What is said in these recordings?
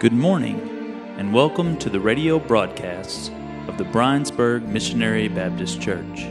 Good morning, and welcome to the radio broadcasts of the Brinesburg Missionary Baptist Church.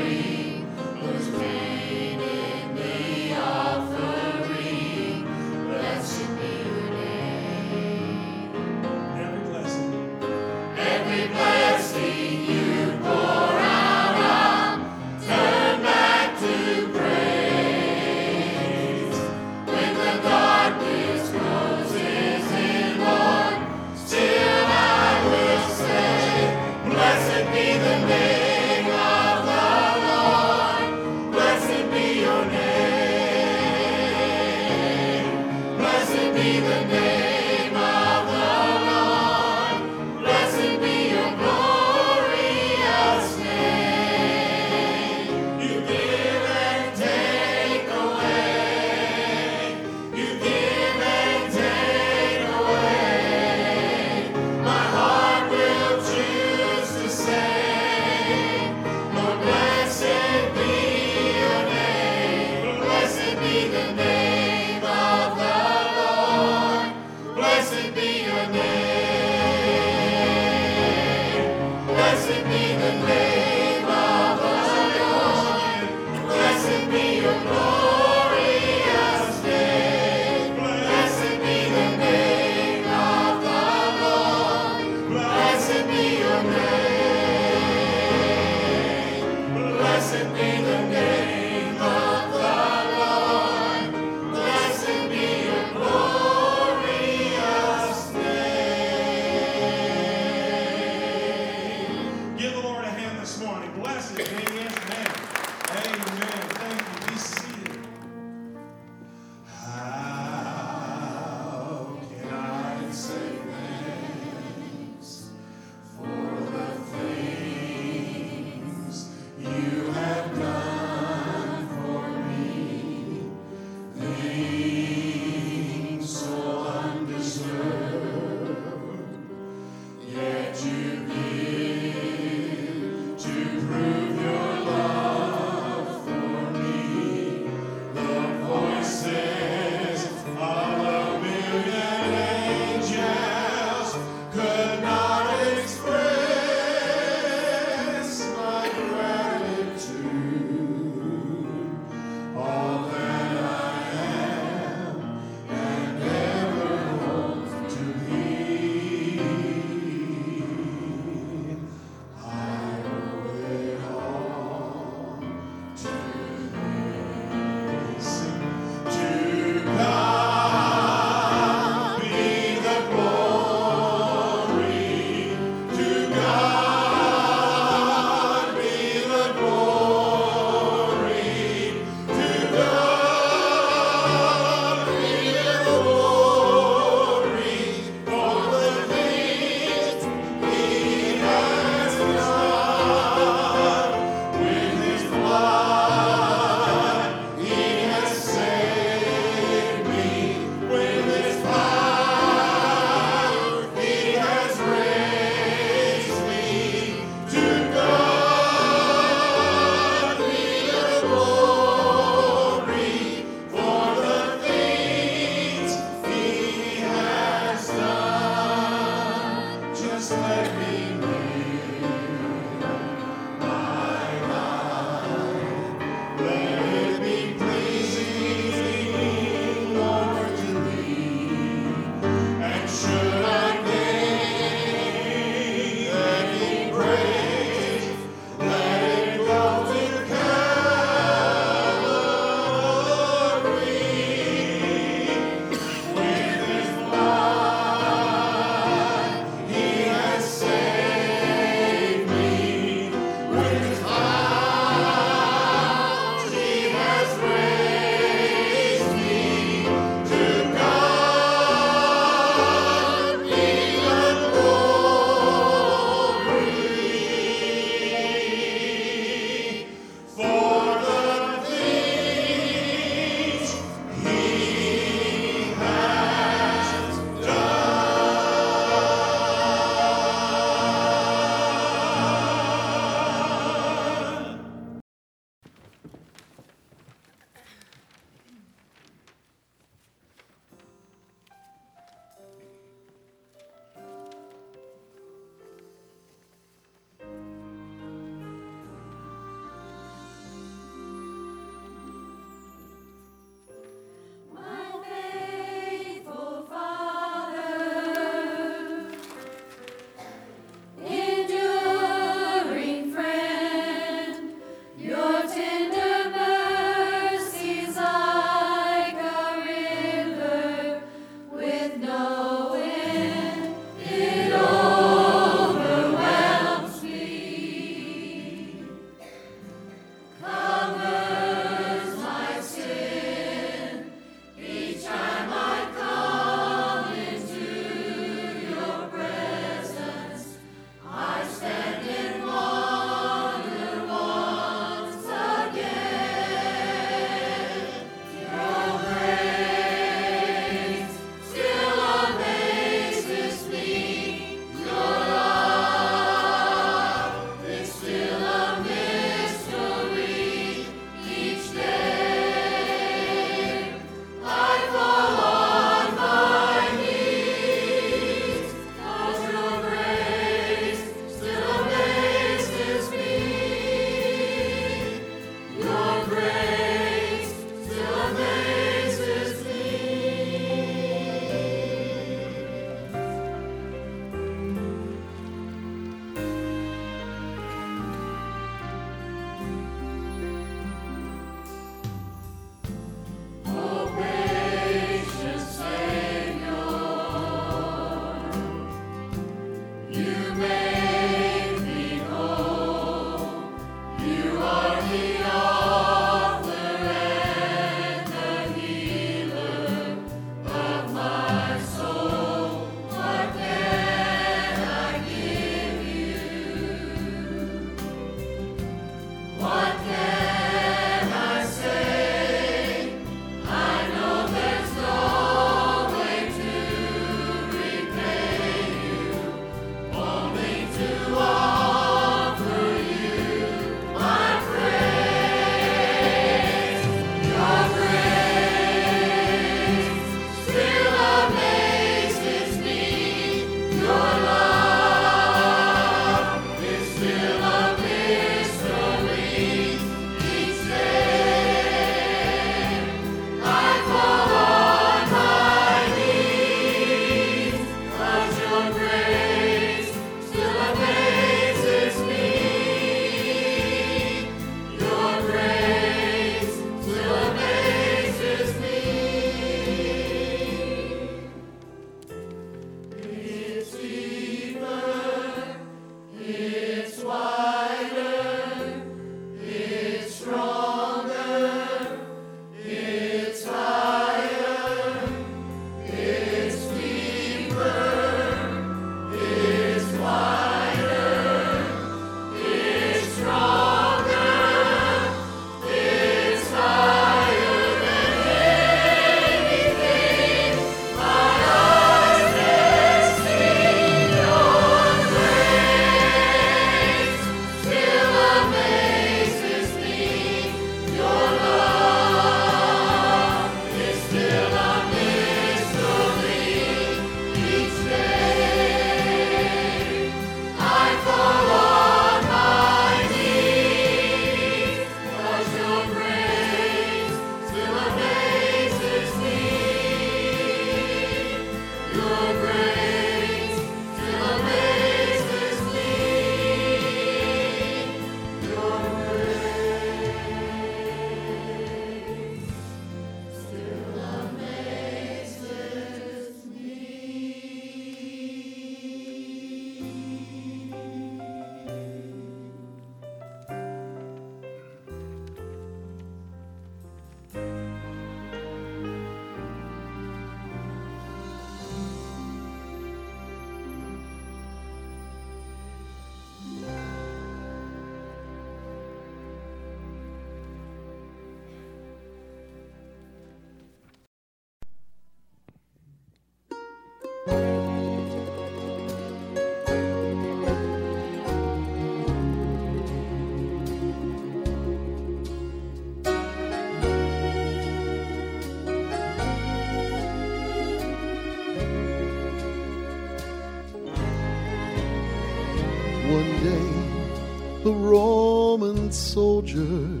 Soldier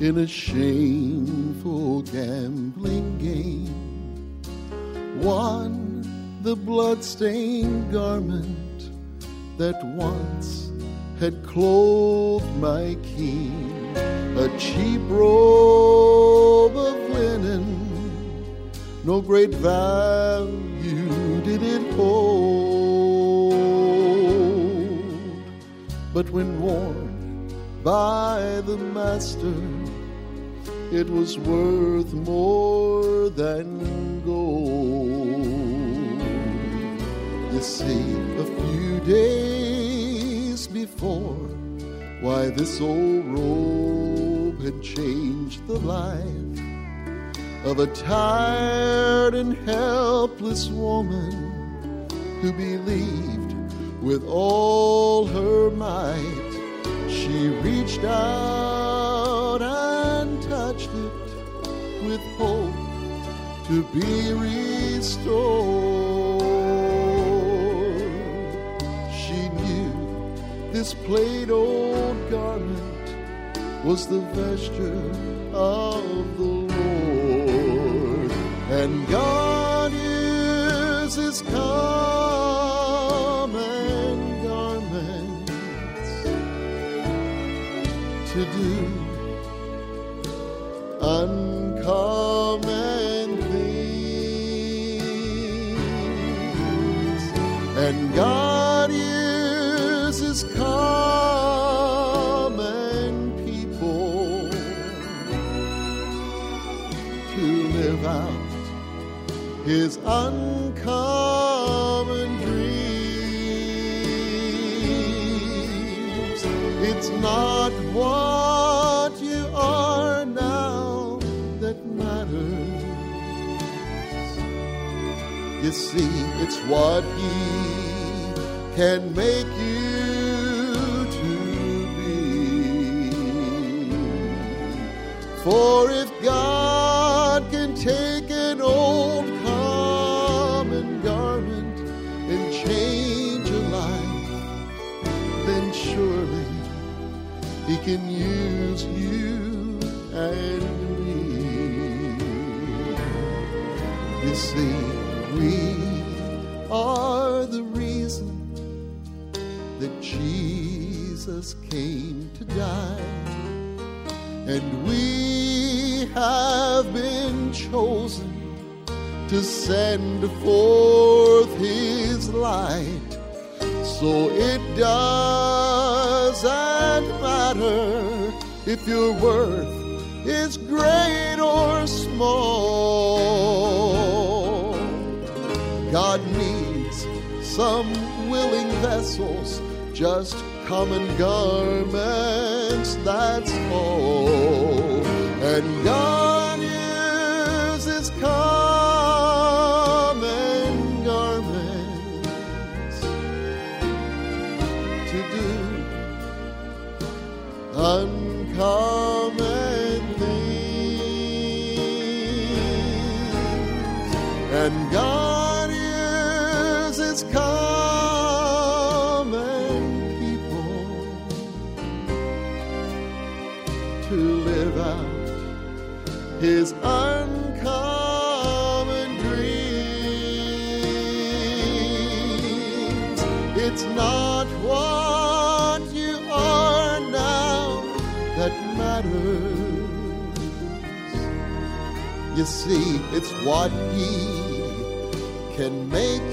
in a shameful gambling game won the blood-stained garment that once had clothed my king, a cheap robe of linen, no great value did it hold. But when worn by the master, it was worth more than gold. You see, a few days before, why this old robe had changed the life of a tired and helpless woman who believed with all her might. She reached out and touched it with hope to be restored. She knew this plain old garment was the vesture of the Lord, and God is His to do. Uncommon things, and God uses common people to live out His uncommon You see, it's what He can make you to be. For if God came to die. And we have been chosen to send forth His light. So it doesn't matter if your worth is great or small. God needs some willing vessels, just common garments, that's all. And God uses common garments to do uncommon things. And God uses common You see, it's what he can make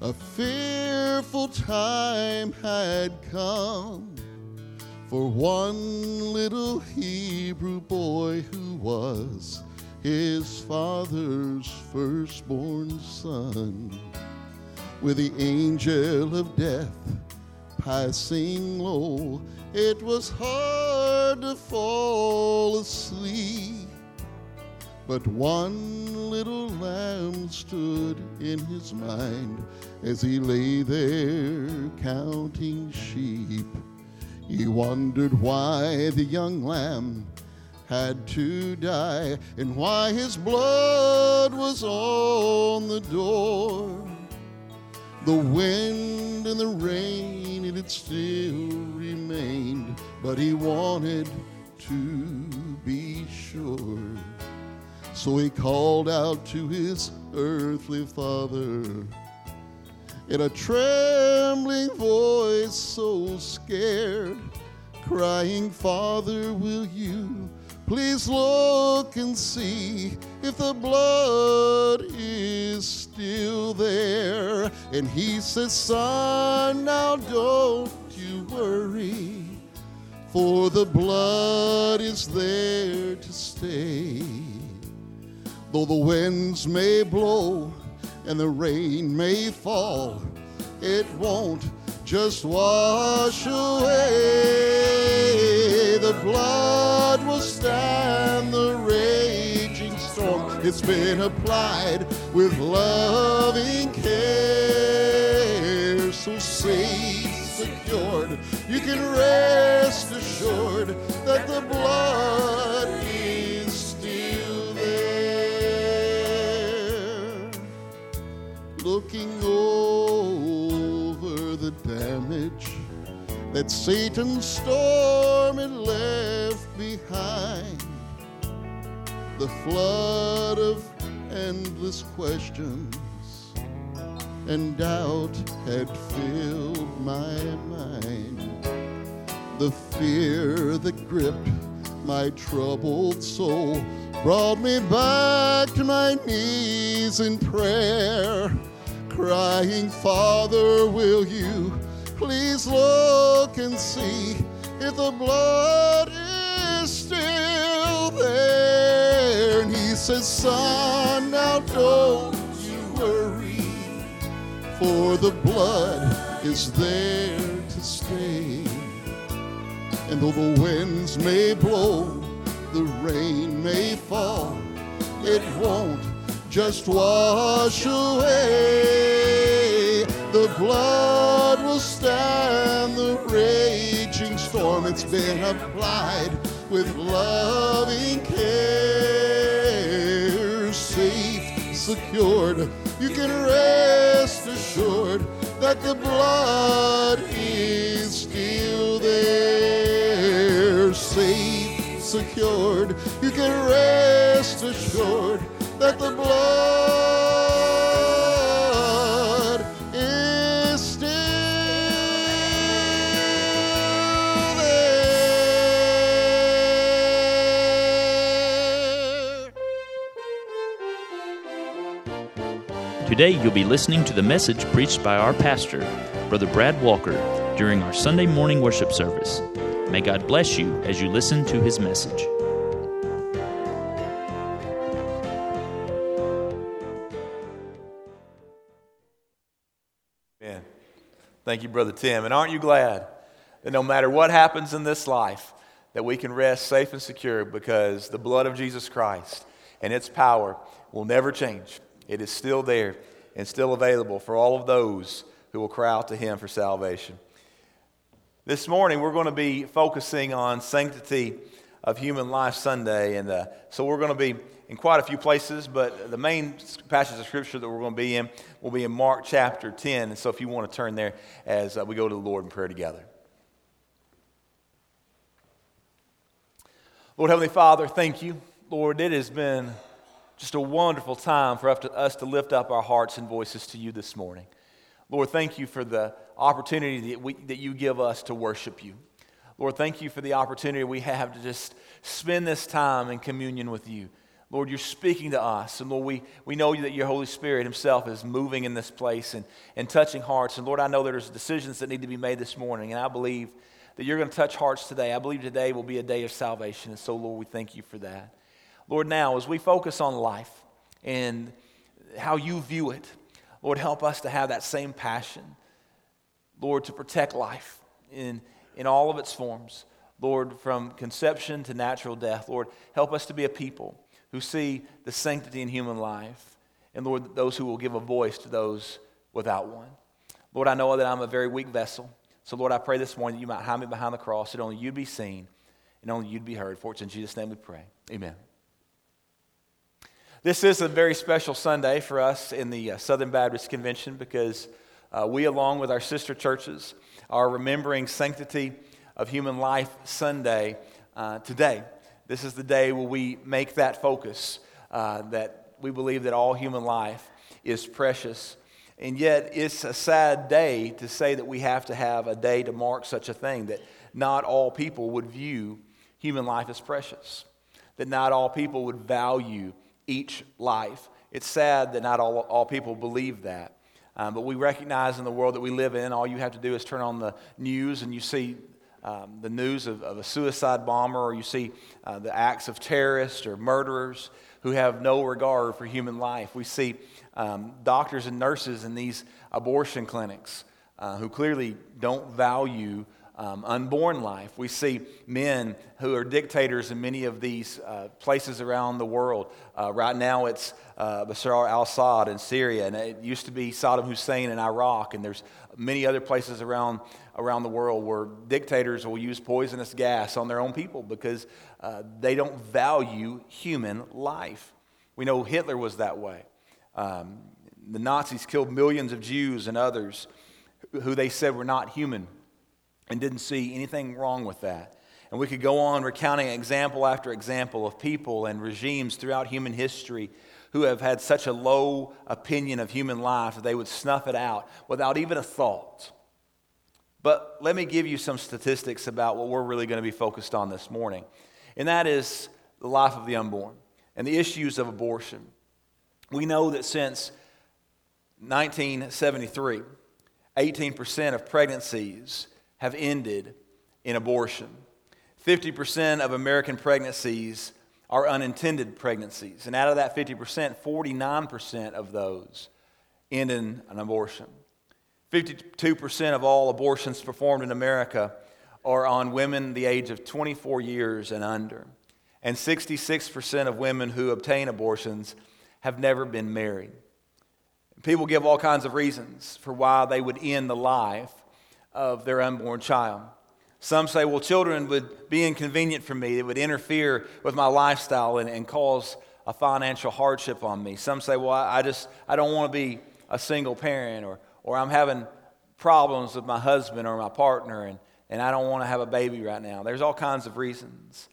a fearful time had come for one little Hebrew boy who was his father's firstborn son. With the angel of death passing low, it was hard to fall asleep. But one little lamb stood in his mind as he lay there counting sheep. He wondered why the young lamb had to die and why his blood was on the door. The wind and the rain, it had still remained, but he wanted to be sure. So he called out to his earthly father in a trembling voice, so scared, crying, Father, will you please look and see if the blood is still there? And he says, Son, now don't you worry, for the blood is there to stay. Though the winds may blow and the rain may fall, it won't just wash away. The blood will stand the raging storm. It's been applied with loving care, so safe, secured. You can rest assured that the blood Looking over the damage that Satan's storm had left behind, the flood of endless questions and doubt had filled my mind. The fear that gripped my troubled soul brought me back to my knees in prayer, crying, Father, will you please look and see if the blood is still there? And he says, Son, now don't you worry for the blood is there to stay. And though the winds may blow, the rain may fall, it won't just wash away. The blood will stand the raging storm. It's been applied with loving care, safe, secured. You can rest assured that the blood is still there, safe, secured. You can rest assured that the blood is still there. Today you'll be listening to the message preached by our pastor, Brother Brad Walker, during our Sunday morning worship service. May God bless you as you listen to his message. Thank you, Brother Tim. And aren't you glad that no matter what happens in this life, that we can rest safe and secure because the blood of Jesus Christ and its power will never change. It is still there and still available for all of those who will cry out to Him for salvation. This morning, we're going to be focusing on sanctity of Human Life Sunday. And uh, so we're going to be in quite a few places, but the main passage of Scripture that we're going to be in will be in Mark chapter 10. And so if you want to turn there as uh, we go to the Lord in prayer together. Lord Heavenly Father, thank you. Lord, it has been just a wonderful time for us to lift up our hearts and voices to you this morning. Lord, thank you for the opportunity that, we, that you give us to worship you. Lord, thank you for the opportunity we have to just spend this time in communion with you. Lord, you're speaking to us. And Lord, we, we know that your Holy Spirit Himself is moving in this place and, and touching hearts. And Lord, I know there's decisions that need to be made this morning. And I believe that you're going to touch hearts today. I believe today will be a day of salvation. And so, Lord, we thank you for that. Lord, now as we focus on life and how you view it, Lord, help us to have that same passion, Lord, to protect life in, in all of its forms. Lord, from conception to natural death, Lord, help us to be a people who see the sanctity in human life. And Lord, those who will give a voice to those without one. Lord, I know that I'm a very weak vessel. So, Lord, I pray this morning that you might hide me behind the cross, that only you'd be seen and only you'd be heard. For it's in Jesus' name we pray. Amen. This is a very special Sunday for us in the uh, Southern Baptist Convention because uh, we, along with our sister churches, are remembering Sanctity of Human Life Sunday uh, today. This is the day where we make that focus uh, that we believe that all human life is precious. And yet, it's a sad day to say that we have to have a day to mark such a thing, that not all people would view human life as precious, that not all people would value each life. It's sad that not all, all people believe that. Um, but we recognize in the world that we live in, all you have to do is turn on the news and you see um, the news of, of, a suicide bomber or you see uh, the acts of terrorists or murderers who have no regard for human life. We see um, doctors and nurses in these abortion clinics uh, who clearly don't value um, unborn life. We see men who are dictators in many of these uh, places around the world. Uh, right now, it's uh, Bashar al Assad in Syria, and it used to be Saddam Hussein in Iraq, and there's many other places around, around the world where dictators will use poisonous gas on their own people because uh, they don't value human life. We know Hitler was that way. Um, the Nazis killed millions of Jews and others who they said were not human and didn't see anything wrong with that. And we could go on recounting example after example of people and regimes throughout human history who have had such a low opinion of human life that they would snuff it out without even a thought. But let me give you some statistics about what we're really going to be focused on this morning, and that is the life of the unborn and the issues of abortion. We know that since 1973, 18% of pregnancies have ended in abortion. 50% of American pregnancies are unintended pregnancies. And out of that 50%, 49% of those end in an abortion. 52% of all abortions performed in America are on women the age of 24 years and under. And 66% of women who obtain abortions have never been married. People give all kinds of reasons for why they would end the life of their unborn child. Some say, well, children would be inconvenient for me. It would interfere with my lifestyle and, and cause a financial hardship on me. Some say, well, I, I just, I don't want to be a single parent or, or I'm having problems with my husband or my partner and, and I don't want to have a baby right now. There's all kinds of reasons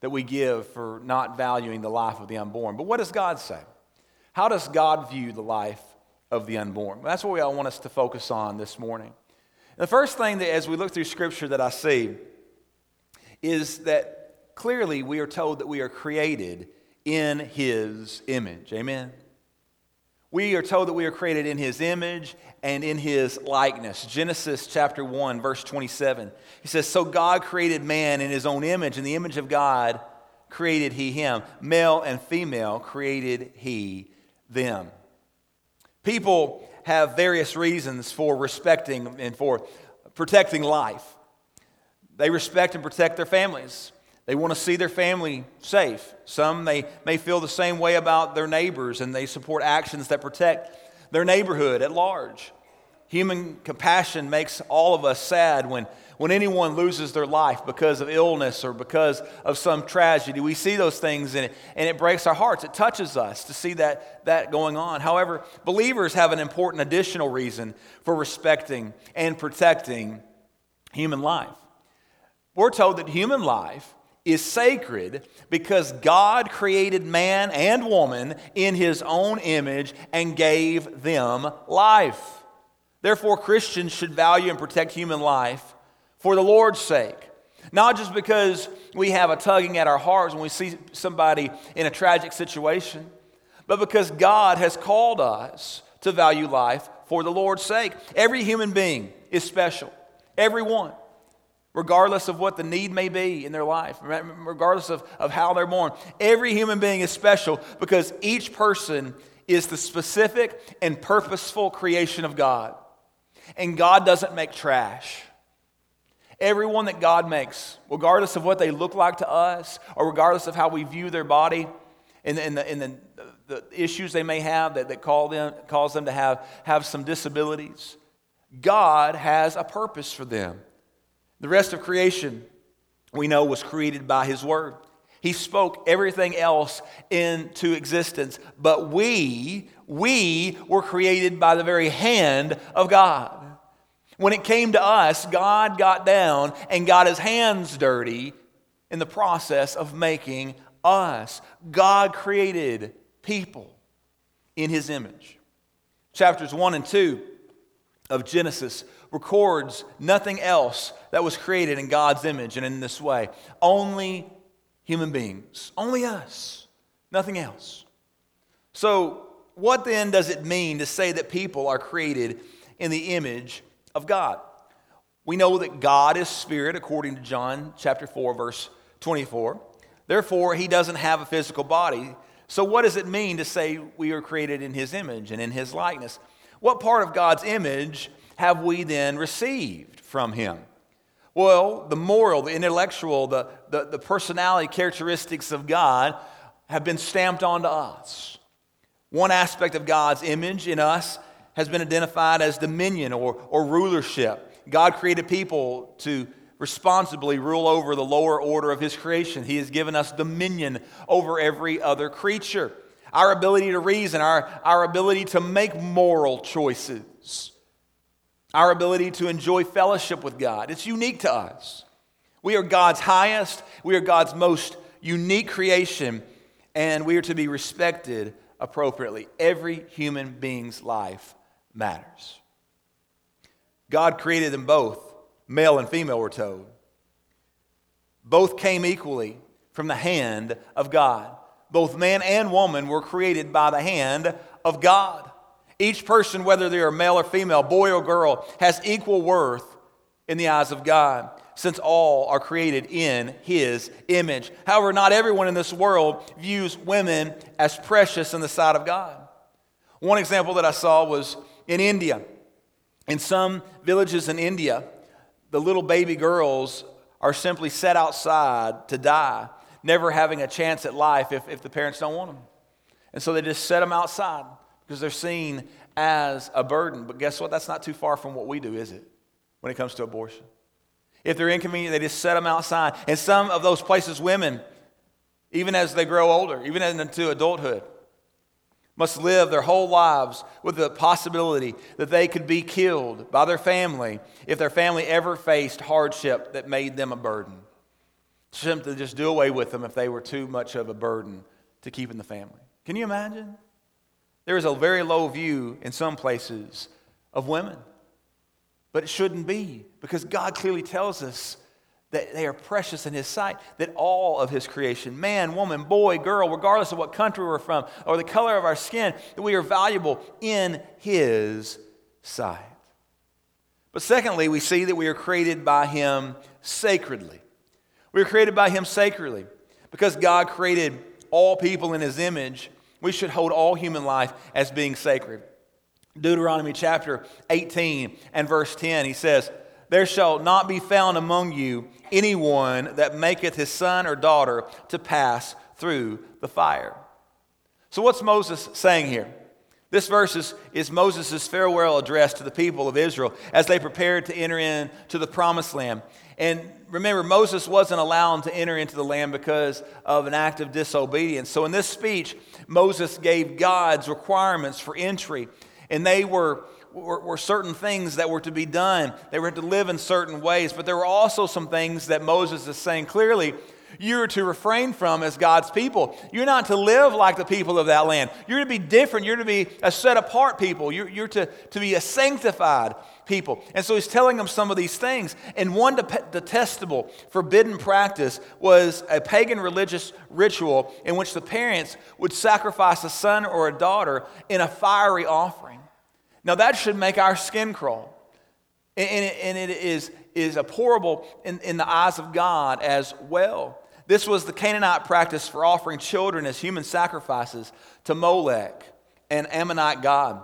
that we give for not valuing the life of the unborn. But what does God say? How does God view the life of the unborn? That's what we all want us to focus on this morning. The first thing that, as we look through Scripture, that I see is that clearly we are told that we are created in His image. Amen. We are told that we are created in His image and in His likeness. Genesis chapter 1, verse 27. He says, So God created man in His own image. In the image of God created He him. Male and female created He them. People have various reasons for respecting and for protecting life. They respect and protect their families. They want to see their family safe. Some they may feel the same way about their neighbors and they support actions that protect their neighborhood at large. Human compassion makes all of us sad when, when anyone loses their life because of illness or because of some tragedy. We see those things and it, and it breaks our hearts. It touches us to see that, that going on. However, believers have an important additional reason for respecting and protecting human life. We're told that human life is sacred because God created man and woman in his own image and gave them life. Therefore, Christians should value and protect human life for the Lord's sake. Not just because we have a tugging at our hearts when we see somebody in a tragic situation, but because God has called us to value life for the Lord's sake. Every human being is special, everyone regardless of what the need may be in their life, regardless of, of how they're born. Every human being is special because each person is the specific and purposeful creation of God. And God doesn't make trash. Everyone that God makes, regardless of what they look like to us, or regardless of how we view their body and, and, the, and the, the issues they may have that, that call them, cause them to have, have some disabilities, God has a purpose for them. The rest of creation, we know, was created by His Word. He spoke everything else into existence. But we, we were created by the very hand of God. When it came to us, God got down and got his hands dirty in the process of making us. God created people in his image. Chapters 1 and 2 of Genesis records nothing else that was created in God's image and in this way. Only human beings, only us, nothing else. So, what then does it mean to say that people are created in the image of God? We know that God is spirit according to John chapter 4 verse 24. Therefore, he doesn't have a physical body. So what does it mean to say we are created in his image and in his likeness? What part of God's image have we then received from him? Well, the moral, the intellectual, the, the, the, personality characteristics of God have been stamped onto us. One aspect of God's image in us has been identified as dominion or, or rulership. God created people to responsibly rule over the lower order of His creation. He has given us dominion over every other creature. Our ability to reason, our, our ability to make moral choices our ability to enjoy fellowship with God. It's unique to us. We are God's highest, we are God's most unique creation, and we are to be respected appropriately. Every human being's life matters. God created them both, male and female, we're told. Both came equally from the hand of God. Both man and woman were created by the hand of God. Each person, whether they are male or female, boy or girl, has equal worth in the eyes of God, since all are created in His image. However, not everyone in this world views women as precious in the sight of God. One example that I saw was in India. In some villages in India, the little baby girls are simply set outside to die, never having a chance at life if, if the parents don't want them. And so they just set them outside because they're seen as a burden. But guess what? That's not too far from what we do, is it? When it comes to abortion. If they're inconvenient, they just set them outside. And some of those places, women, even as they grow older, even into adulthood, must live their whole lives with the possibility that they could be killed by their family if their family ever faced hardship that made them a burden. Simply just do away with them if they were too much of a burden to keep in the family. Can you imagine? There is a very low view in some places of women. But it shouldn't be because God clearly tells us that they are precious in His sight, that all of His creation, man, woman, boy, girl, regardless of what country we're from or the color of our skin, that we are valuable in His sight. But secondly, we see that we are created by Him sacredly. We are created by Him sacredly because God created all people in His image we should hold all human life as being sacred. Deuteronomy chapter 18 and verse 10, he says, There shall not be found among you anyone that maketh his son or daughter to pass through the fire. So, what's Moses saying here? This verse is, is Moses' farewell address to the people of Israel as they prepared to enter into the promised land. And remember, Moses wasn't allowed to enter into the land because of an act of disobedience. So in this speech, Moses gave God's requirements for entry, and they were, were, were certain things that were to be done. They were to live in certain ways, but there were also some things that Moses is saying clearly you're to refrain from as God's people. You're not to live like the people of that land. You're to be different. You're to be a set apart people. You're, you're to, to be a sanctified people. And so he's telling them some of these things. And one detestable, forbidden practice was a pagan religious ritual in which the parents would sacrifice a son or a daughter in a fiery offering. Now, that should make our skin crawl. And it, is, is abhorrible in, in the eyes of God as well. This was the Canaanite practice for offering children as human sacrifices to Molech, an Ammonite god.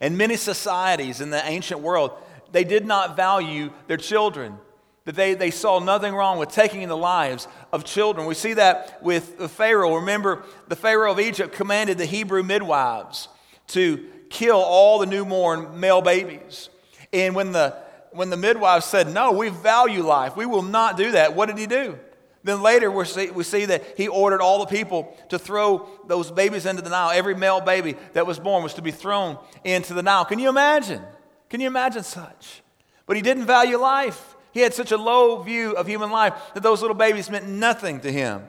And many societies in the ancient world, they did not value their children. That they, they saw nothing wrong with taking the lives of children. We see that with Pharaoh. Remember, the Pharaoh of Egypt commanded the Hebrew midwives to kill all the newborn male babies. And when the, when the midwives said, No, we value life, we will not do that, what did he do? Then later we see, we see that he ordered all the people to throw those babies into the Nile. Every male baby that was born was to be thrown into the Nile. Can you imagine? Can you imagine such? But he didn't value life. He had such a low view of human life that those little babies meant nothing to him.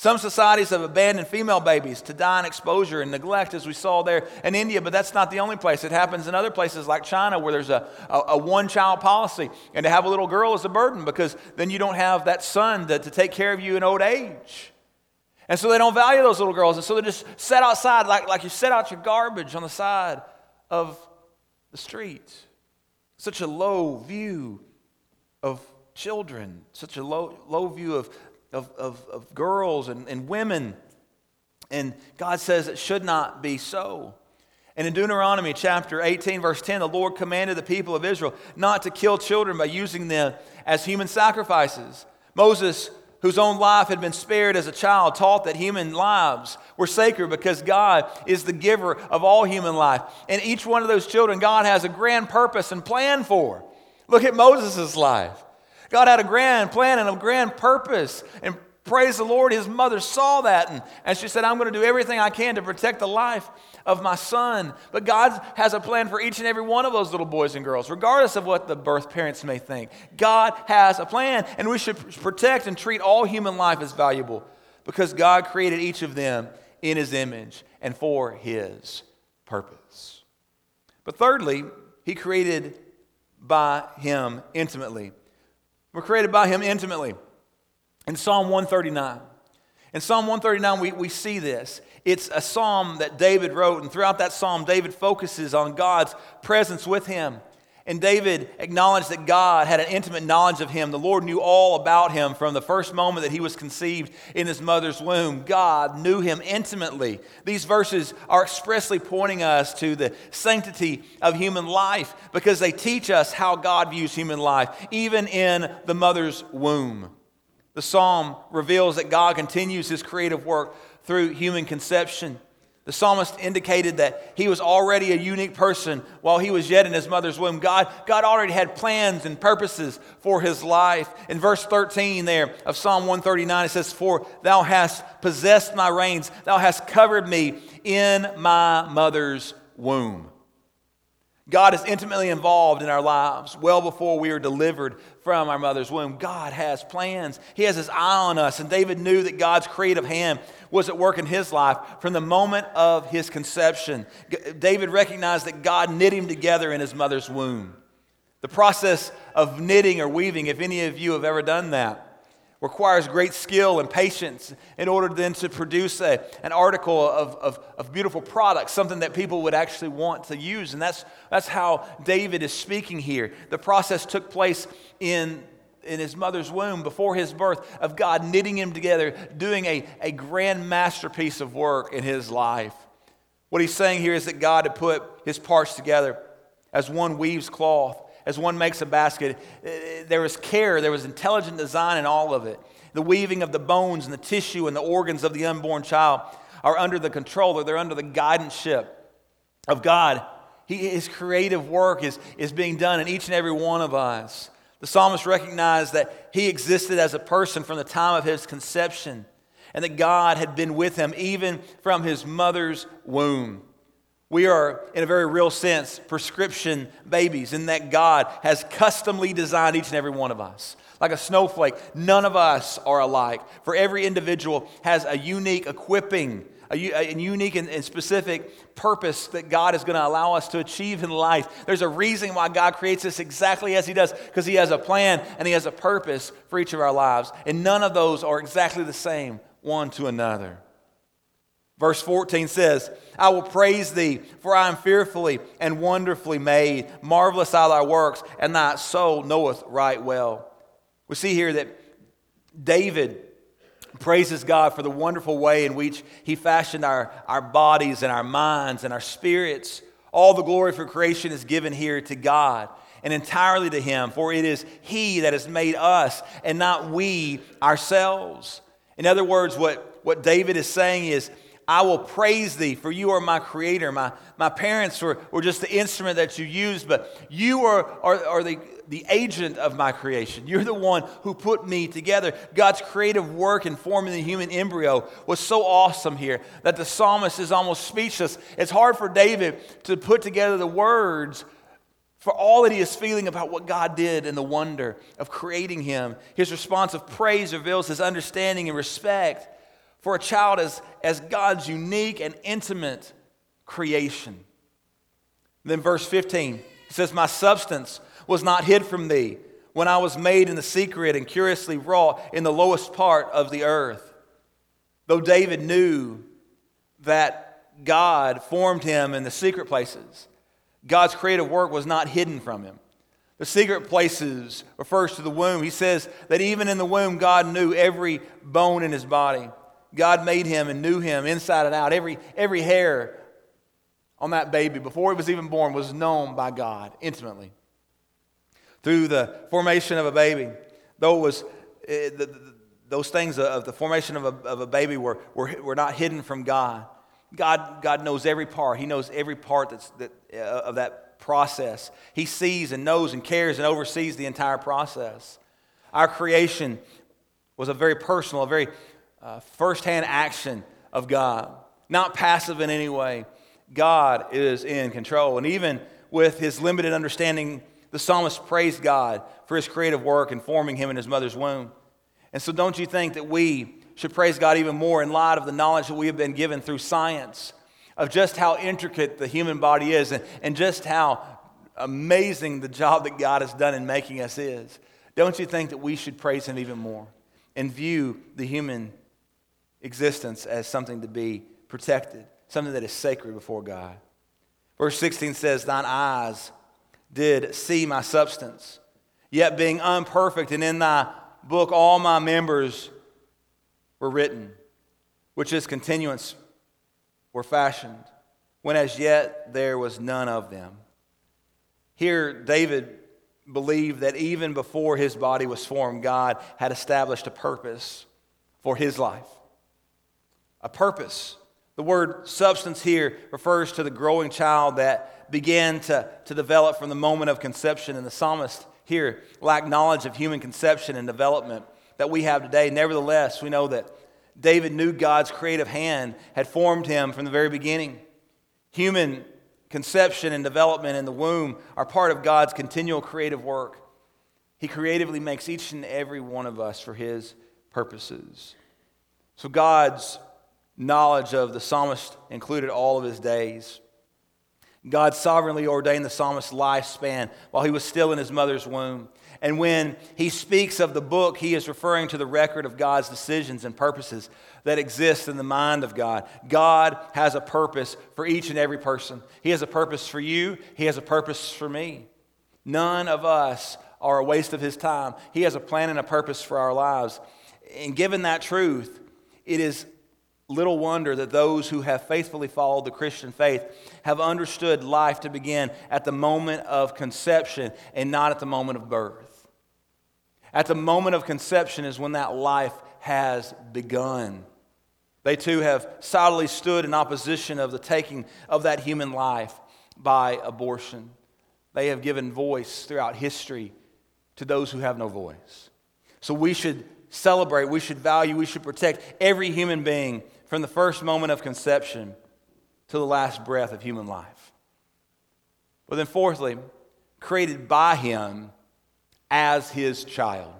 Some societies have abandoned female babies to die in exposure and neglect, as we saw there in India, but that's not the only place. It happens in other places like China where there's a, a, a one child policy. And to have a little girl is a burden because then you don't have that son to, to take care of you in old age. And so they don't value those little girls. And so they just set outside like, like you set out your garbage on the side of the street. Such a low view of children, such a low, low view of, of, of, of girls and, and women. And God says it should not be so. And in Deuteronomy chapter 18, verse 10, the Lord commanded the people of Israel not to kill children by using them as human sacrifices. Moses, whose own life had been spared as a child, taught that human lives were sacred because God is the giver of all human life. And each one of those children, God has a grand purpose and plan for. Look at Moses' life. God had a grand plan and a grand purpose. And praise the Lord, his mother saw that. And, and she said, I'm going to do everything I can to protect the life of my son. But God has a plan for each and every one of those little boys and girls, regardless of what the birth parents may think. God has a plan, and we should protect and treat all human life as valuable because God created each of them in his image and for his purpose. But thirdly, he created by him intimately. We're created by Him intimately. In Psalm 139, in Psalm 139, we, we see this. It's a psalm that David wrote, and throughout that psalm, David focuses on God's presence with him. And David acknowledged that God had an intimate knowledge of him. The Lord knew all about him from the first moment that he was conceived in his mother's womb. God knew him intimately. These verses are expressly pointing us to the sanctity of human life because they teach us how God views human life, even in the mother's womb. The psalm reveals that God continues his creative work through human conception. The psalmist indicated that he was already a unique person while he was yet in his mother's womb. God, God already had plans and purposes for his life. In verse 13 there of Psalm 139, it says, For thou hast possessed my reins, thou hast covered me in my mother's womb. God is intimately involved in our lives well before we are delivered from our mother's womb. God has plans. He has his eye on us. And David knew that God's creative hand was at work in his life from the moment of his conception. David recognized that God knit him together in his mother's womb. The process of knitting or weaving, if any of you have ever done that, requires great skill and patience in order then to produce a, an article of, of, of beautiful products, something that people would actually want to use. And that's, that's how David is speaking here. The process took place in, in his mother's womb before his birth of God knitting him together, doing a, a grand masterpiece of work in his life. What he's saying here is that God had put his parts together as one weaves cloth as one makes a basket. Uh, there was care, there was intelligent design in all of it. The weaving of the bones and the tissue and the organs of the unborn child are under the control, or they're under the guidance ship of God. He, his creative work is, is being done in each and every one of us. The psalmist recognized that he existed as a person from the time of his conception and that God had been with him even from his mother's womb. We are, in a very real sense, prescription babies in that God has customly designed each and every one of us. Like a snowflake, none of us are alike. For every individual has a unique equipping, a, a unique and, and specific purpose that God is going to allow us to achieve in life. There's a reason why God creates us exactly as He does, because He has a plan and He has a purpose for each of our lives. And none of those are exactly the same one to another. Verse 14 says, I will praise thee, for I am fearfully and wonderfully made. Marvelous are thy works, and thy soul knoweth right well. We see here that David praises God for the wonderful way in which he fashioned our, our bodies and our minds and our spirits. All the glory for creation is given here to God and entirely to him, for it is he that has made us and not we ourselves. In other words, what, what David is saying is, I will praise thee, for you are my creator. My, my parents were, were just the instrument that you used, but you are, are, are the, the agent of my creation. You're the one who put me together. God's creative work in forming the human embryo was so awesome here that the psalmist is almost speechless. It's hard for David to put together the words for all that he is feeling about what God did and the wonder of creating him. His response of praise reveals his understanding and respect for a child as, as God's unique and intimate creation. Then, verse 15 says, My substance was not hid from thee when I was made in the secret and curiously wrought in the lowest part of the earth. Though David knew that God formed him in the secret places, God's creative work was not hidden from him. The secret places refers to the womb. He says that even in the womb, God knew every bone in his body. God made him and knew him inside and out. Every, every hair on that baby before he was even born was known by God intimately. Through the formation of a baby, though it was, it, eh, the, the, those things of the formation of a, of a baby were, were, were not hidden from God. God, God knows every part. He knows every part that's, that, uh, of that process. He sees and knows and cares and oversees the entire process. Our creation was a very personal, a very uh, firsthand action of God, not passive in any way. God is in control. And even with his limited understanding, the psalmist praised God for his creative work in forming him in his mother's womb. And so, don't you think that we should praise God even more in light of the knowledge that we have been given through science of just how intricate the human body is and, and just how amazing the job that God has done in making us is? Don't you think that we should praise Him even more and view the human existence as something to be protected, something that is sacred before God. Verse 16 says, Thine eyes did see my substance, yet being unperfect, and in thy book all my members were written, which is continuance were fashioned, when as yet there was none of them. Here, David believed that even before his body was formed, God had established a purpose for his life a purpose. The word substance here refers to the growing child that began to, to develop from the moment of conception. And the psalmist here lacked knowledge of human conception and development that we have today. Nevertheless, we know that David knew God's creative hand had formed him from the very beginning. Human conception and development in the womb are part of God's continual creative work. He creatively makes each and every one of us for his purposes. So God's knowledge of the psalmist included all of his days. God sovereignly ordained the psalmist's lifespan while he was still in his mother's womb. And when he speaks of the book, he is referring to the record of God's decisions and purposes that exist in the mind of God. God has a purpose for each and every person. He has a purpose for you, He has a purpose for me. None of us are a waste of His time. He has a plan and a purpose for our lives. And given that truth, it is little wonder that those who have faithfully followed the Christian faith have understood life to begin at the moment of conception and not at the moment of birth. At the moment of conception is when that life has begun. They too have solidly stood in opposition of the taking of that human life by abortion. They have given voice throughout history to those who have no voice. So we should celebrate, we should value, we should protect every human being from the first moment of conception to the last breath of human life. But then, fourthly, created by Him as His child.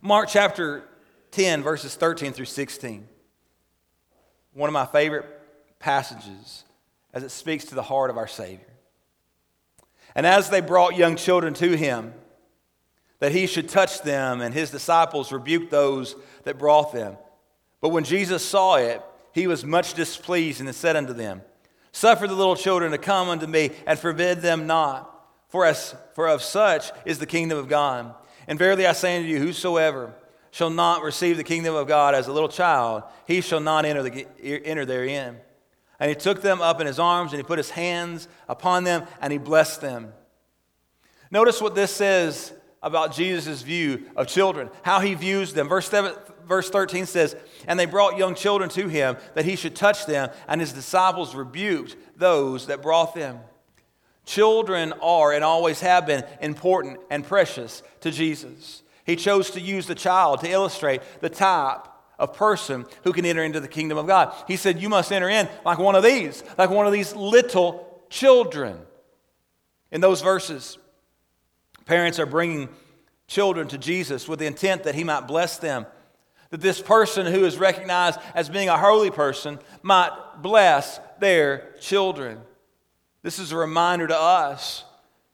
Mark chapter 10, verses 13 through 16. One of my favorite passages as it speaks to the heart of our Savior. And as they brought young children to him, that he should touch them, and his disciples rebuked those that brought them. But when Jesus saw it, he was much displeased and said unto them, Suffer the little children to come unto me, and forbid them not, for, as, for of such is the kingdom of God. And verily I say unto you, whosoever shall not receive the kingdom of God as a little child, he shall not enter, the, enter therein. And he took them up in his arms, and he put his hands upon them, and he blessed them. Notice what this says about Jesus' view of children, how he views them. Verse, 7, verse 13 says, And they brought young children to him that he should touch them, and his disciples rebuked those that brought them. Children are and always have been important and precious to Jesus. He chose to use the child to illustrate the type of person who can enter into the kingdom of God. He said, You must enter in like one of these, like one of these little children. In those verses, parents are bringing children to Jesus with the intent that he might bless them. That this person who is recognized as being a holy person might bless their children. This is a reminder to us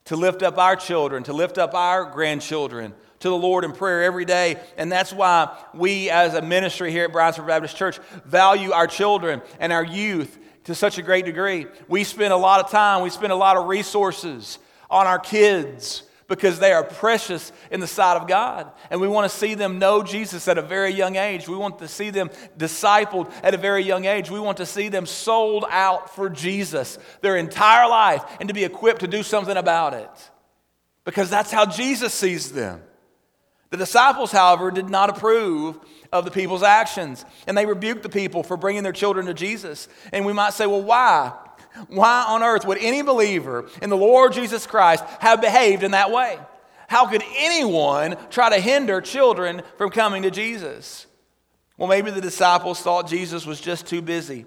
to lift up our children, to lift up our grandchildren to the Lord in prayer every day. And that's why we, as a ministry here at Briensburg Baptist Church, value our children and our youth to such a great degree. We spend a lot of time, we spend a lot of resources on our kids because they are precious in the sight of God. And we want to see them know Jesus at a very young age. We want to see them discipled at a very young age. We want to see them sold out for Jesus their entire life and to be equipped to do something about it because that's how Jesus sees them. The disciples, however, did not approve of the people's actions, and they rebuked the people for bringing their children to Jesus. And we might say, well, why? Why on earth would any believer in the Lord Jesus Christ have behaved in that way? How could anyone try to hinder children from coming to Jesus? Well, maybe the disciples thought Jesus was just too busy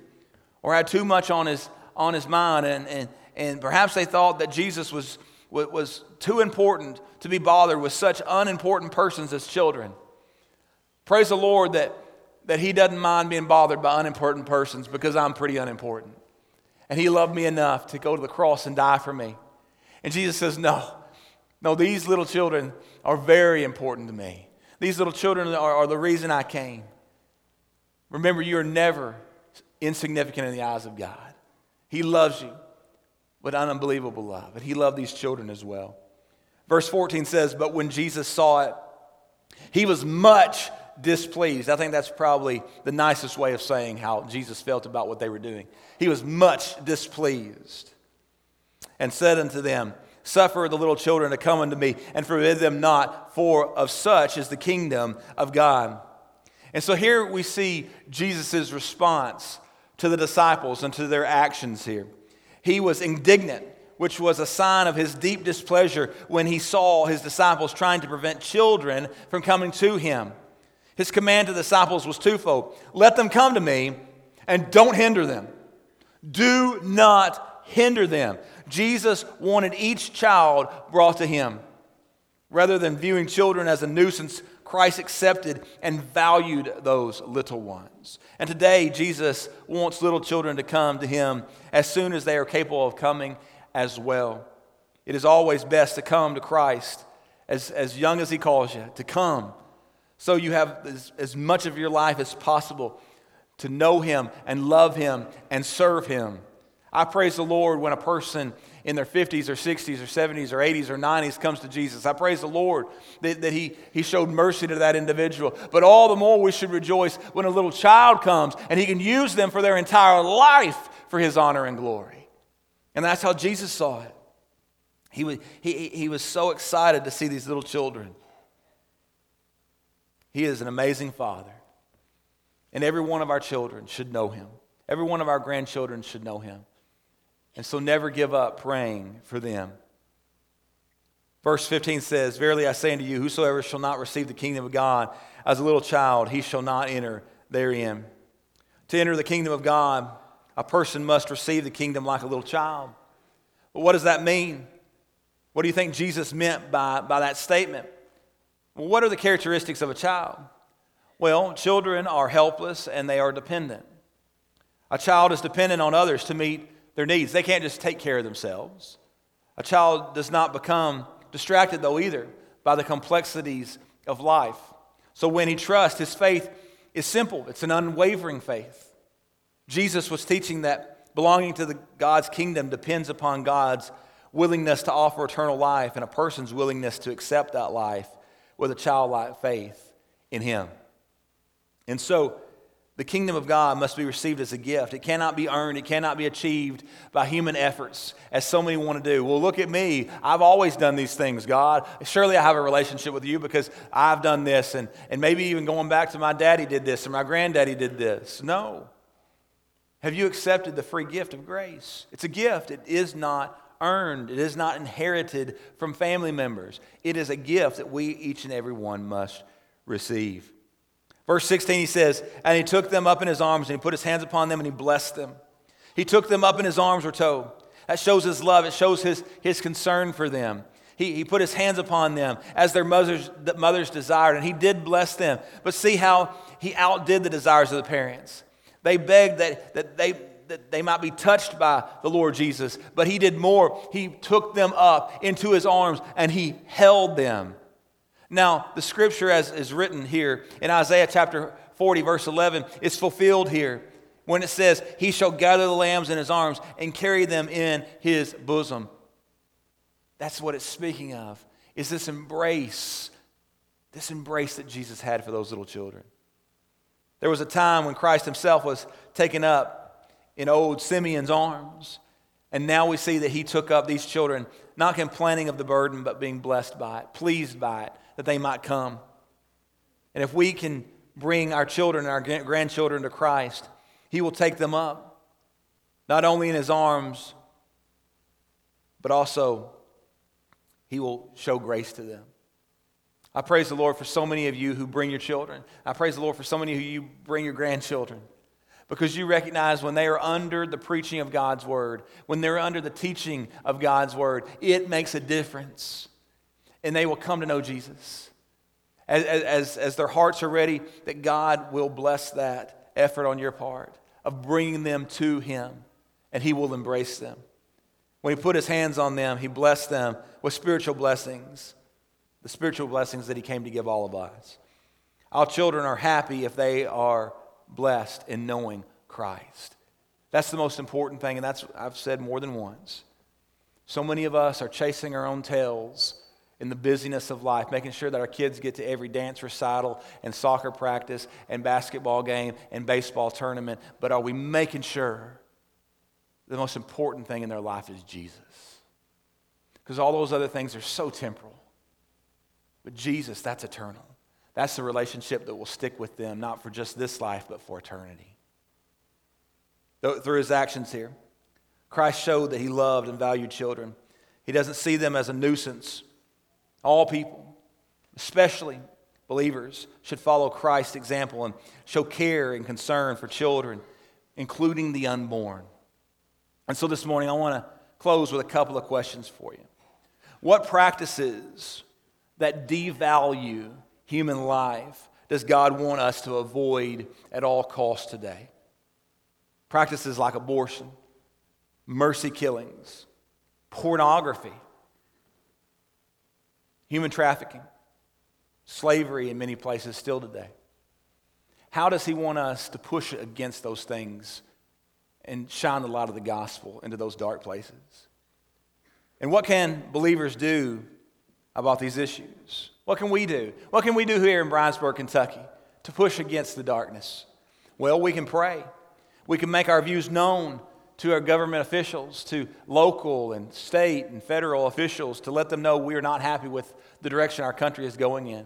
or had too much on his, on his mind, and, and, and perhaps they thought that Jesus was was too important to be bothered with such unimportant persons as children. Praise the Lord that, that He doesn't mind being bothered by unimportant persons because I'm pretty unimportant. And He loved me enough to go to the cross and die for me. And Jesus says, No, no, these little children are very important to me. These little children are, are the reason I came. Remember, you are never insignificant in the eyes of God. He loves you with unbelievable love. And he loved these children as well. Verse 14 says, But when Jesus saw it, he was much displeased. I think that's probably the nicest way of saying how Jesus felt about what they were doing. He was much displeased and said unto them, Suffer the little children to come unto me, and forbid them not, for of such is the kingdom of God. And so here we see Jesus' response to the disciples and to their actions here. He was indignant, which was a sign of his deep displeasure when he saw his disciples trying to prevent children from coming to him. His command to the disciples was twofold let them come to me and don't hinder them. Do not hinder them. Jesus wanted each child brought to him. Rather than viewing children as a nuisance, Christ accepted and valued those little ones. And today, Jesus wants little children to come to him as soon as they are capable of coming as well. It is always best to come to Christ as, as young as he calls you, to come so you have as, as much of your life as possible to know him and love him and serve him. I praise the Lord when a person in their 50s or 60s or 70s or 80s or 90s comes to Jesus. I praise the Lord that, that he, he showed mercy to that individual. But all the more we should rejoice when a little child comes and he can use them for their entire life for his honor and glory. And that's how Jesus saw it. He was, he, he was so excited to see these little children. He is an amazing father. And every one of our children should know him. Every one of our grandchildren should know him. And so never give up praying for them. Verse 15 says, Verily I say unto you, whosoever shall not receive the kingdom of God as a little child, he shall not enter therein. To enter the kingdom of God, a person must receive the kingdom like a little child. But what does that mean? What do you think Jesus meant by, by that statement? What are the characteristics of a child? Well, children are helpless and they are dependent. A child is dependent on others to meet their needs. They can't just take care of themselves. A child does not become distracted, though, either by the complexities of life. So when he trusts, his faith is simple, it's an unwavering faith. Jesus was teaching that belonging to the, God's kingdom depends upon God's willingness to offer eternal life and a person's willingness to accept that life with a childlike faith in him. And so, the kingdom of God must be received as a gift. It cannot be earned, it cannot be achieved by human efforts, as so many want to do. Well, look at me. I've always done these things, God. Surely I have a relationship with you because I've done this, and, and maybe even going back to my daddy did this, or my granddaddy did this. No. Have you accepted the free gift of grace? It's a gift, it is not earned, it is not inherited from family members. It is a gift that we, each and every one, must receive. Verse 16, he says, And he took them up in his arms, and he put his hands upon them, and he blessed them. He took them up in his arms, we're told. That shows his love, it shows his, his concern for them. He, he put his hands upon them as their mothers, mothers desired, and he did bless them. But see how he outdid the desires of the parents. They begged that, that, they, that they might be touched by the Lord Jesus, but he did more. He took them up into his arms and he held them. Now, the scripture, as is written here in Isaiah chapter 40, verse 11, is fulfilled here when it says, He shall gather the lambs in his arms and carry them in his bosom. That's what it's speaking of, is this embrace, this embrace that Jesus had for those little children. There was a time when Christ himself was taken up in old Simeon's arms. And now we see that he took up these children, not complaining of the burden, but being blessed by it, pleased by it that they might come. And if we can bring our children and our grandchildren to Christ, He will take them up, not only in His arms, but also He will show grace to them. I praise the Lord for so many of you who bring your children. I praise the Lord for so many of you who bring your grandchildren because you recognize when they are under the preaching of God's word, when they're under the teaching of God's word, it makes a difference and they will come to know Jesus. As, as, as their hearts are ready, that God will bless that effort on your part of bringing them to Him, and He will embrace them. When He put His hands on them, He blessed them with spiritual blessings, the spiritual blessings that He came to give all of us. Our children are happy if they are blessed in knowing Christ. That's the most important thing, and that's I've said more than once. So many of us are chasing our own tails in the busyness of life, making sure that our kids get to every dance recital and soccer practice and basketball game and baseball tournament. But are we making sure the most important thing in their life is Jesus? Because all those other things are so temporal. But Jesus, that's eternal. That's the relationship that will stick with them, not for just this life, but for eternity. Through his actions here, Christ showed that he loved and valued children. He doesn't see them as a nuisance all people, especially believers, should follow Christ's example and show care and concern for children, including the unborn. And so this morning, I want to close with a couple of questions for you. What practices that devalue human life does God want us to avoid at all costs today? Practices like abortion, mercy killings, pornography, human trafficking, slavery in many places still today. How does he want us to push against those things and shine the light of the gospel into those dark places? And what can believers do about these issues? What can we do? What can we do here in Briensburg, Kentucky to push against the darkness? Well, we can pray. We can make our views known to our government officials, to local and state and federal officials, to let them know we are not happy with the direction our country is going in.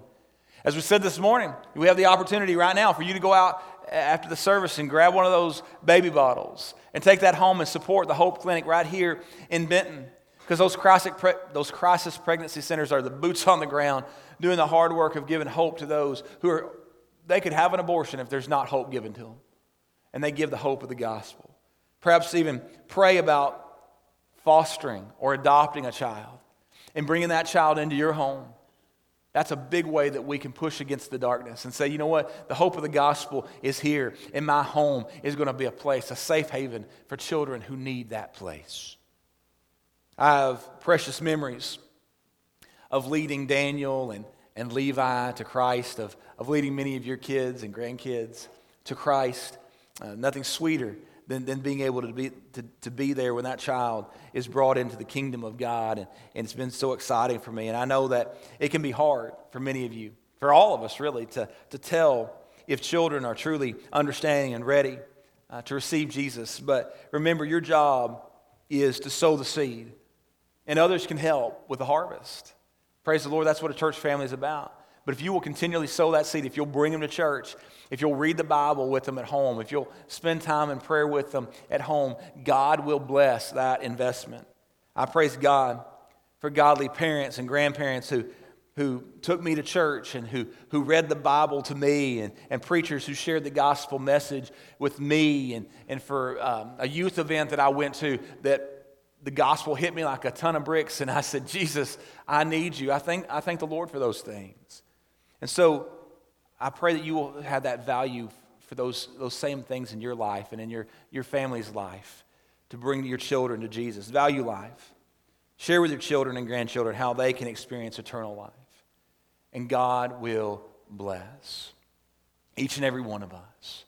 As we said this morning, we have the opportunity right now for you to go out after the service and grab one of those baby bottles and take that home and support the Hope Clinic right here in Benton. Because those crisis, those crisis pregnancy centers are the boots on the ground doing the hard work of giving hope to those who are, they could have an abortion if there's not hope given to them. And they give the hope of the gospel. Perhaps even pray about fostering or adopting a child and bringing that child into your home. That's a big way that we can push against the darkness and say, you know what? The hope of the gospel is here, and my home is going to be a place, a safe haven for children who need that place. I have precious memories of leading Daniel and, and Levi to Christ, of, of leading many of your kids and grandkids to Christ. Uh, nothing sweeter than, than being able to be, to, to be there when that child is brought into the kingdom of God. And, and it's been so exciting for me. And I know that it can be hard for many of you, for all of us really, to, to tell if children are truly understanding and ready uh, to receive Jesus. But remember, your job is to sow the seed, and others can help with the harvest. Praise the Lord, that's what a church family is about. But if you will continually sow that seed, if you'll bring them to church, if you'll read the Bible with them at home, if you'll spend time in prayer with them at home, God will bless that investment. I praise God for godly parents and grandparents who, who took me to church and who, who read the Bible to me, and, and preachers who shared the gospel message with me, and, and for um, a youth event that I went to that the gospel hit me like a ton of bricks, and I said, Jesus, I need you. I thank, I thank the Lord for those things. And so I pray that you will have that value for those, those same things in your life and in your, your family's life to bring your children to Jesus. Value life. Share with your children and grandchildren how they can experience eternal life. And God will bless each and every one of us.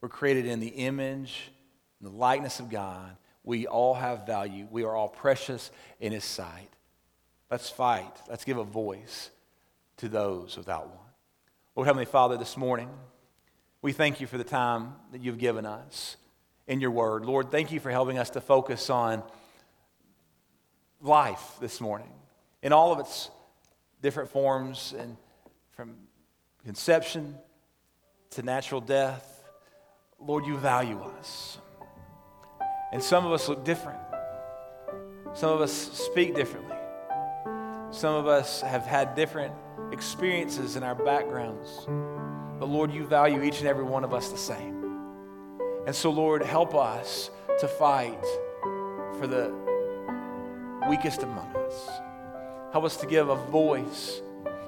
We're created in the image and the likeness of God. We all have value. We are all precious in His sight. Let's fight. Let's give a voice to those without one. Lord Heavenly Father, this morning, we thank you for the time that you've given us in your word. Lord, thank you for helping us to focus on life this morning in all of its different forms and from conception to natural death. Lord, you value us. And some of us look different. Some of us speak differently. Some of us have had different experiences and our backgrounds. But Lord, you value each and every one of us the same. And so, Lord, help us to fight for the weakest among us. Help us to give a voice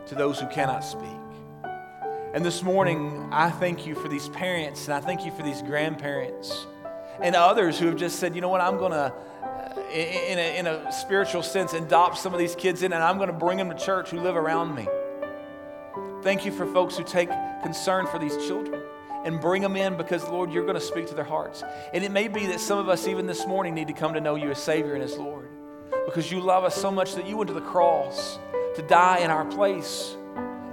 to those who cannot speak. And this morning, I thank you for these parents and I thank you for these grandparents and others who have just said, you know what, I'm going uh, to in a, in a spiritual sense, adopt some of these kids in, and I'm going to bring them to church who live around me. Thank you for folks who take concern for these children and bring them in because, Lord, you're going to speak to their hearts. And it may be that some of us, even this morning, need to come to know you as Savior and as Lord because you love us so much that you went to the cross to die in our place.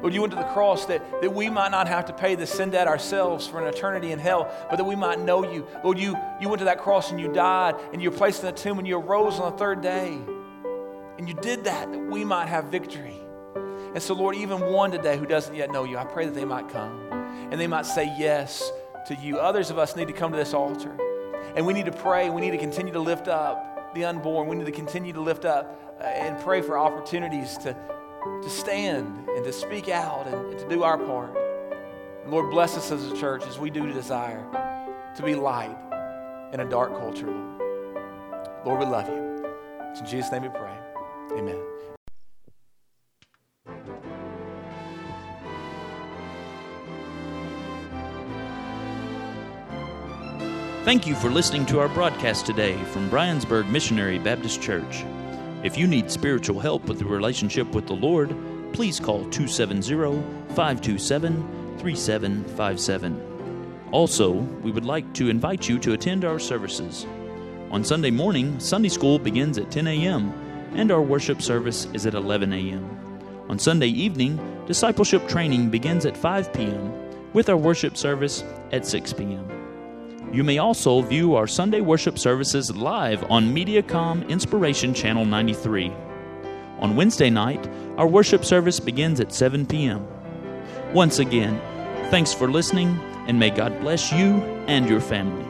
Lord, you went to the cross that, that we might not have to pay the sin debt ourselves for an eternity in hell, but that we might know you. Lord, you, you went to that cross and you died and you were placed in the tomb and you arose on the third day. And you did that that we might have victory. And so, Lord, even one today who doesn't yet know you, I pray that they might come and they might say yes to you. Others of us need to come to this altar and we need to pray. We need to continue to lift up the unborn. We need to continue to lift up uh, and pray for opportunities to to stand and to speak out and, and to do our part. And Lord, bless us as a church as we do desire to be light in a dark culture, Lord. Lord, we love you. It's in Jesus' name we pray. Amen. Thank you for listening to our broadcast today from Briensburg Missionary Baptist Church. If you need spiritual help with the relationship with the Lord, please call 270 527 3757. Also, we would like to invite you to attend our services. On Sunday morning, Sunday school begins at 10 a.m., and our worship service is at 11 a.m. On Sunday evening, discipleship training begins at 5 p.m., with our worship service at 6 p.m. You may also view our Sunday worship services live on Mediacom Inspiration Channel 93. On Wednesday night, our worship service begins at 7 p.m. Once again, thanks for listening and may God bless you and your family.